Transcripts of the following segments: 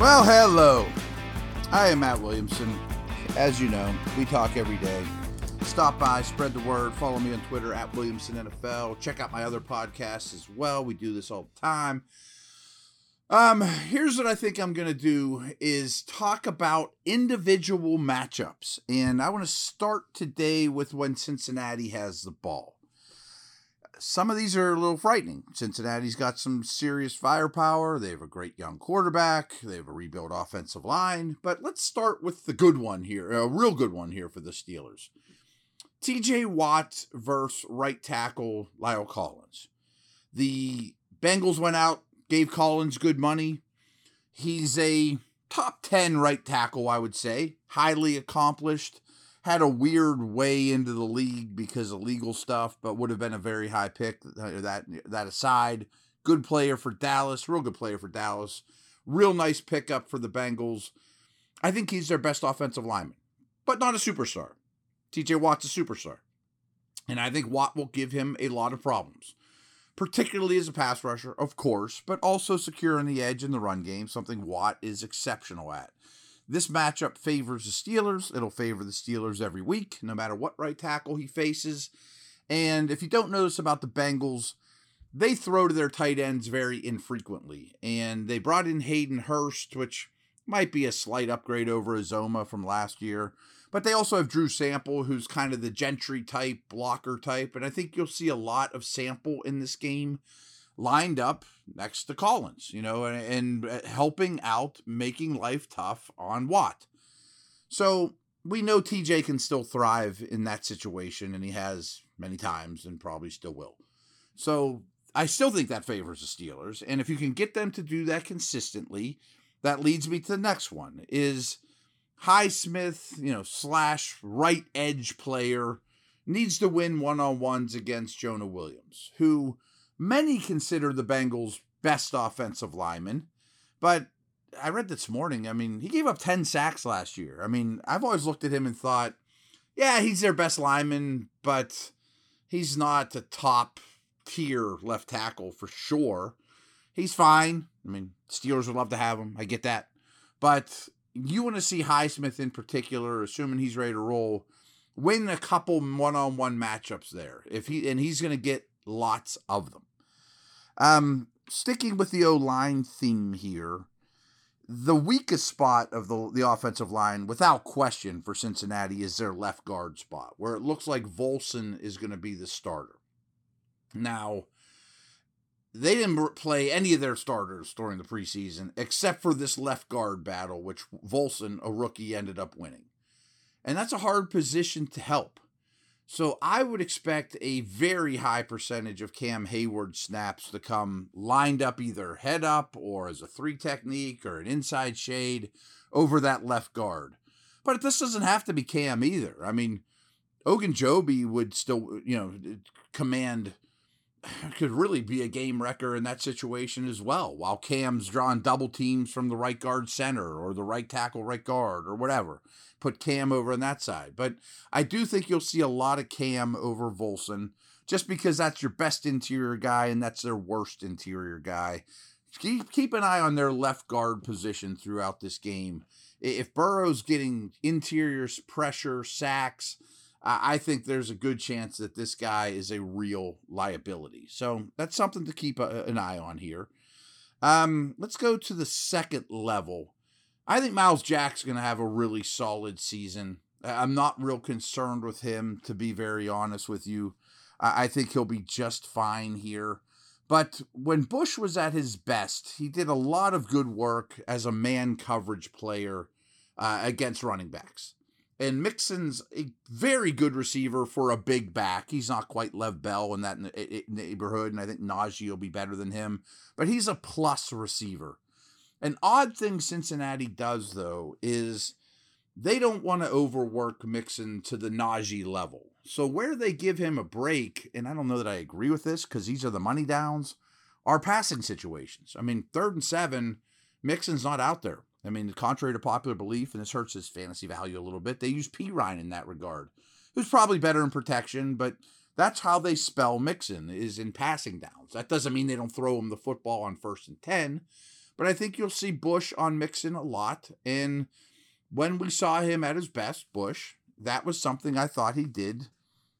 Well, hello. I am Matt Williamson. As you know, we talk every day. Stop by, spread the word, follow me on Twitter at Williamson NFL. Check out my other podcasts as well. We do this all the time. Um, here's what I think I'm gonna do is talk about individual matchups. And I want to start today with when Cincinnati has the ball some of these are a little frightening. Cincinnati's got some serious firepower. They have a great young quarterback. They have a rebuilt offensive line. But let's start with the good one here, a real good one here for the Steelers. TJ Watt versus right tackle La'el Collins. The Bengals went out, gave Collins good money. He's a top 10 right tackle, I would say, highly accomplished had a weird way into the league because of legal stuff, but would have been a very high pick. Uh, that that aside, good player for Dallas, real good player for Dallas, real nice pickup for the Bengals. I think he's their best offensive lineman, but not a superstar. T.J. Watt's a superstar, and I think Watt will give him a lot of problems, particularly as a pass rusher, of course, but also securing the edge in the run game, something Watt is exceptional at. This matchup favors the Steelers. It'll favor the Steelers every week, no matter what right tackle he faces. And if you don't notice about the Bengals, they throw to their tight ends very infrequently. And they brought in Hayden Hurst, which might be a slight upgrade over Uzomah from last year. But they also have Drew Sample, who's kind of the gentry type, blocker type. And I think you'll see a lot of Sample in this game lined up next to Collins, you know, and, and uh, helping out, making life tough on Watt. So we know TJ can still thrive in that situation, and he has many times and probably still will. So I still think that favors the Steelers. And if you can get them to do that consistently, that leads me to the next one is Highsmith, you know, slash right edge player needs to win one on ones against Jonah Williams, who many consider the Bengals' best offensive lineman. But I read this morning, I mean, he gave up 10 sacks last year. I mean, I've always looked at him and thought, yeah, he's their best lineman, but he's not a top tier left tackle for sure. He's fine. I mean, Steelers would love to have him. I get that. But you want to see Highsmith in particular, assuming he's ready to roll, win a couple one-on-one matchups there. If he and he's going to get lots of them. Um, sticking with the O line theme here, the weakest spot of the the offensive line, without question, for Cincinnati is their left guard spot, where it looks like Volson is going to be the starter. Now, they didn't play any of their starters during the preseason except for this left guard battle, which Volson, a rookie, ended up winning. And that's a hard position to help. So I would expect a very high percentage of Cam Hayward snaps to come lined up either head up or as a three technique or an inside shade over that left guard. But this doesn't have to be Cam either. I mean, Ogunjobi would still, you know, command could really be a game wrecker in that situation as well. While Cam's drawing double teams from the right guard center or the right tackle right guard or whatever, put Cam over on that side. But I do think you'll see a lot of Cam over Volson just because that's your best interior guy and that's their worst interior guy. Keep, keep an eye on their left guard position throughout this game. If Burrow's getting interior pressure, sacks, I think there's a good chance that this guy is a real liability. So that's something to keep a, an eye on here. Um, let's go to the second level. I think Myles Jack's going to have a really solid season. I'm not real concerned with him, to be very honest with you. I, I think he'll be just fine here. But when Bush was at his best, he did a lot of good work as a man coverage player uh, against running backs. And Mixon's a very good receiver for a big back. He's not quite Lev Bell in that neighborhood, and I think Najee will be better than him, but he's a plus receiver. An odd thing Cincinnati does, though, is they don't want to overwork Mixon to the Najee level. So where they give him a break, and I don't know that I agree with this because these are the money downs, are passing situations. I mean, third and seven, Mixon's not out there. I mean, contrary to popular belief, and this hurts his fantasy value a little bit, they use Perine in that regard, who's probably better in protection, but that's how they spell Mixon is in passing downs. That doesn't mean they don't throw him the football on first and 10, but I think you'll see Bush on Mixon a lot. And when we saw him at his best, Bush, that was something I thought he did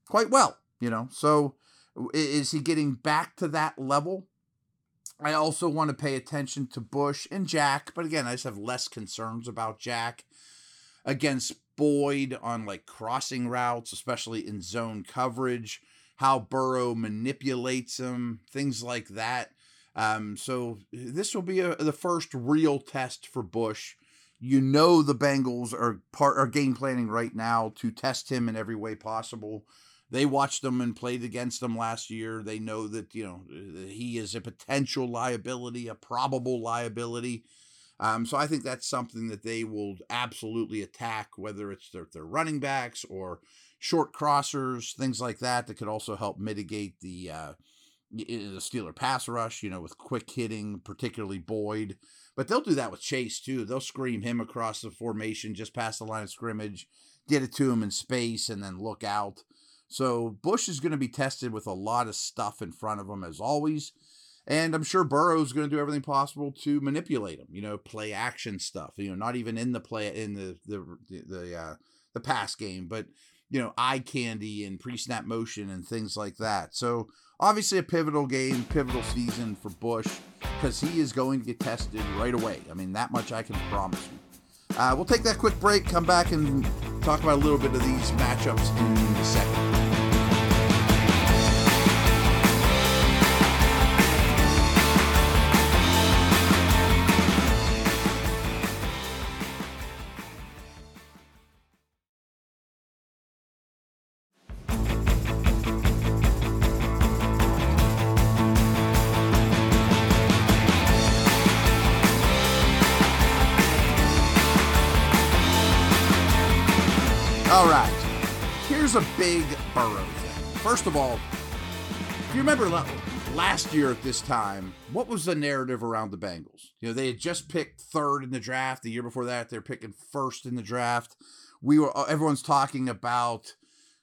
quite well, you know. So is he getting back to that level? I also want to pay attention to Bush and Jack, but again, I just have less concerns about Jack against Boyd on like crossing routes, especially in zone coverage, how Burrow manipulates him, things like that. Um, so this will be a, the first real test for Bush. You know the Bengals are part are game planning right now to test him in every way possible. They watched him and played against him last year. They know that you know he is a potential liability, a probable liability. Um, so I think that's something that they will absolutely attack, whether it's their, their running backs or short crossers, things like that, that could also help mitigate the uh, the Steeler pass rush, you know, with quick hitting, particularly Boyd. But they'll do that with Chase too. They'll scream him across the formation just past the line of scrimmage, get it to him in space, and then look out. So Bush is going to be tested with a lot of stuff in front of him as always. And I'm sure Burrow's going to do everything possible to manipulate him, you know, play action stuff, you know, not even in the play in the the the uh, the pass game, but you know, eye candy and pre-snap motion and things like that. So obviously a pivotal game, pivotal season for Bush because he is going to get tested right away. I mean, that much I can promise you. Uh, we'll take that quick break, come back and talk about a little bit of these matchups in a second. All right. Here's a big Burrow thing. First of all, if you remember last year at this time, what was the narrative around the Bengals? You know, they had just picked third in the draft. The year before that, they're picking first in the draft. We were uh, everyone's talking about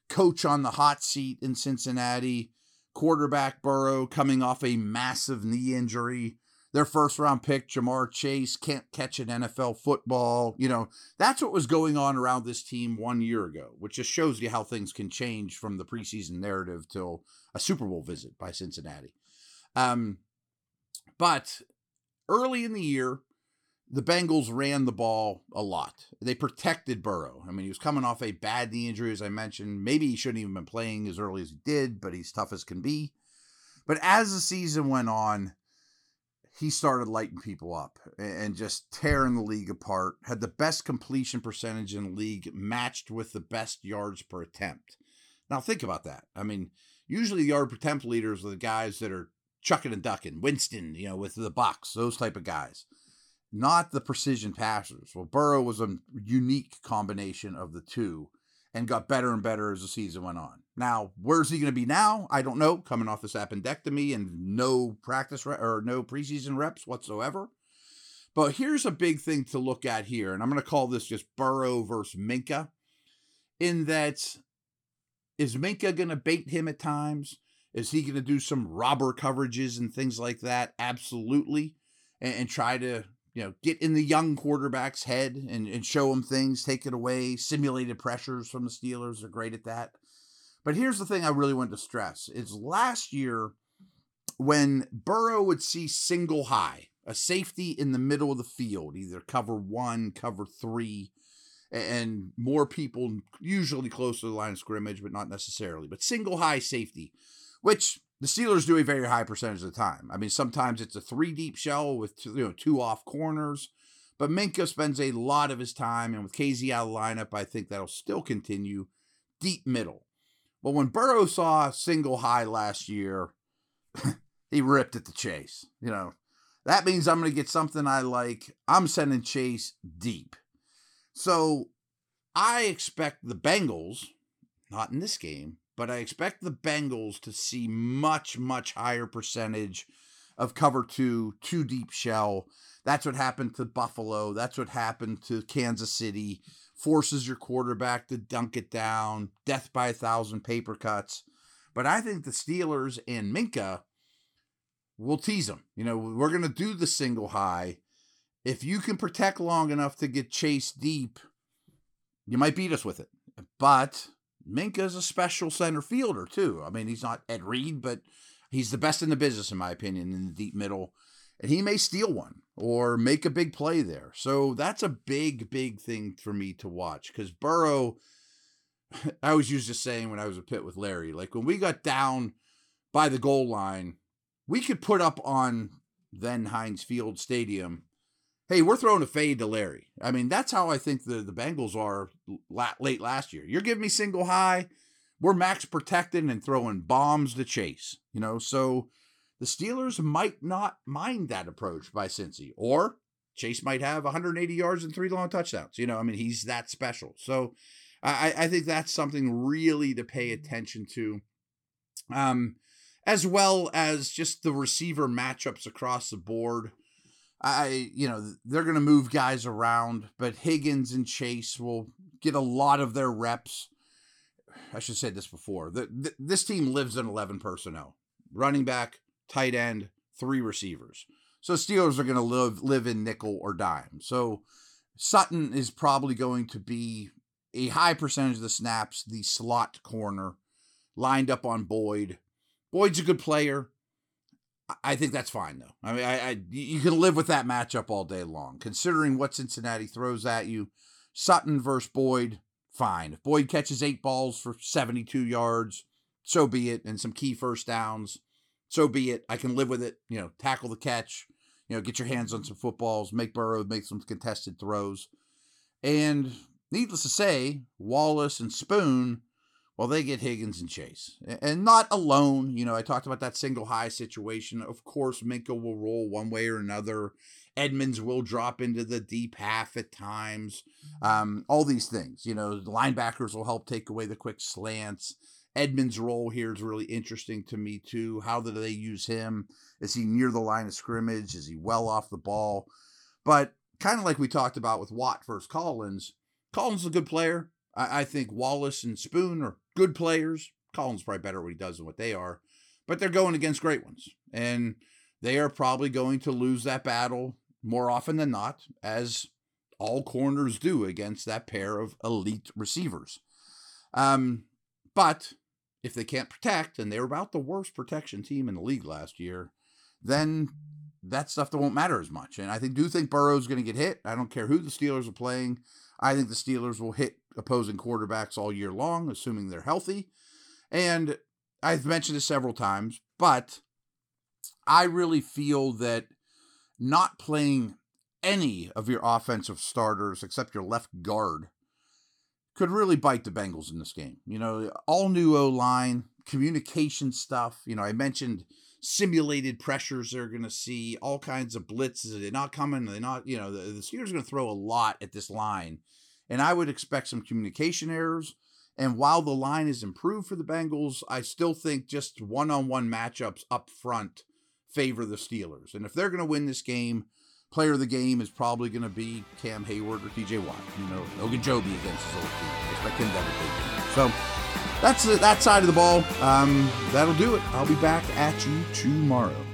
coach on the hot seat in Cincinnati, quarterback Burrow coming off a massive knee injury their first round pick, Ja'Marr Chase, can't catch an NFL football. You know, that's what was going on around this team one year ago, which just shows you how things can change from the preseason narrative till a Super Bowl visit by Cincinnati. Um, but early in the year, the Bengals ran the ball a lot. They protected Burrow. I mean, he was coming off a bad knee injury, as I mentioned. Maybe he shouldn't even been playing as early as he did, but he's tough as can be. But as the season went on, he started lighting people up and just tearing the league apart. Had the best completion percentage in the league, matched with the best yards per attempt. Now think about that. I mean, usually the yard per attempt leaders are the guys that are chucking and ducking, Winston, you know, with the box, those type of guys, not the precision passers. Well, Burrow was a unique combination of the two and got better and better as the season went on. Now, where's he going to be now? I don't know. Coming off this appendectomy and no practice re- or no preseason reps whatsoever. But here's a big thing to look at here, and I'm going to call this just Burrow versus Minkah. In that, is Minkah going to bait him at times? Is he going to do some robber coverages and things like that? Absolutely. And, and try to you know, get in the young quarterback's head and, and show him things, take it away. Simulated pressures from the Steelers are great at that. But here's the thing I really want to stress is last year when Burrow would see single high, a safety in the middle of the field, either cover one, cover three, and more people usually close to the line of scrimmage, but not necessarily. But single high safety, which the Steelers do a very high percentage of the time. I mean, sometimes it's a three deep shell with two, you know two off corners, but Minkah spends a lot of his time, and with Kazee out of lineup, I think that'll still continue deep middle. But when Burrow saw a single high last year, he ripped at the chase. You know, that means I'm going to get something I like. I'm sending Chase deep. So I expect the Bengals, not in this game, but I expect the Bengals to see much, much higher percentage of cover two, two deep shell. That's what happened to Buffalo. That's what happened to Kansas City. Forces your quarterback to dunk it down, death by a thousand paper cuts. But I think the Steelers and Minkah will tease them. You know, we're going to do the single high, if you can protect long enough to get chased deep, you might beat us with it. But Minkah is a special center fielder too. I mean, he's not Ed Reed, but he's the best in the business, in my opinion, in the deep middle. And he may steal one or make a big play there. So that's a big, big thing for me to watch because Burrow, I was used to saying when I was a pit with Larry, like when we got down by the goal line, we could put up on then Heinz Field Stadium hey, we're throwing a fade to Larry. I mean, that's how I think the, the Bengals are late last year. You're giving me single high. We're max protecting and throwing bombs to chase, you know, so the Steelers might not mind that approach by Cincy. Or Chase might have 180 yards and three long touchdowns. You know, I mean, he's that special. So I, I think that's something really to pay attention to. Um, as well as just the receiver matchups across the board. I, you know, they're going to move guys around, but Higgins and Chase will get a lot of their reps. I should say this before. The, the, this team lives in 11 personnel running back, tight end, three receivers. So Steelers are going to live live in nickel or dime. So Sutton is probably going to be a high percentage of the snaps, the slot corner, lined up on Boyd. Boyd's a good player. I think that's fine though. I mean, I, I, you can live with that matchup all day long, considering what Cincinnati throws at you. Sutton versus Boyd, fine. If Boyd catches eight balls for 72 yards, so be it, and some key first downs, so be it. I can live with it. You know, tackle the catch. You know, get your hands on some footballs, make Burrow make some contested throws, and needless to say, Wallace and Spoon well, they get Higgins and Chase. And not alone. You know, I talked about that single high situation. Of course, Minkah will roll one way or another. Edmonds will drop into the deep half at times. Um, all these things. You know, the linebackers will help take away the quick slants. Edmonds' role here is really interesting to me, too. How do they use him? Is he near the line of scrimmage? Is he well off the ball? But kind of like we talked about with Watt versus Collins, Collins is a good player. I, I think Wallace and Spoon are good players. Collins is probably better at what he does than what they are, but they're going against great ones. And they are probably going to lose that battle more often than not, as all corners do against that pair of elite receivers. Um, but if they can't protect, and they were about the worst protection team in the league last year, then that stuff that won't matter as much. And I think do think Burrow's going to get hit. I don't care who the Steelers are playing. I think the Steelers will hit opposing quarterbacks all year long, assuming they're healthy. And I've mentioned this several times, but I really feel that not playing any of your offensive starters except your left guard could really bite the Bengals in this game. You know, all new O line, communication stuff. You know, I mentioned simulated pressures they're going to see, all kinds of blitzes. They're they not coming? Are they not? You know, the, the Steelers are going to throw a lot at this line and I would expect some communication errors. And while the line is improved for the Bengals, I still think just one on one matchups up front favor the Steelers. And if they're going to win this game, player of the game is probably going to be Cam Hayward or TJ Watt. You know, Ogunjobi against his old team. Expect him to have a big game. So that's that side of the ball. Um, that'll do it. I'll be back at you tomorrow.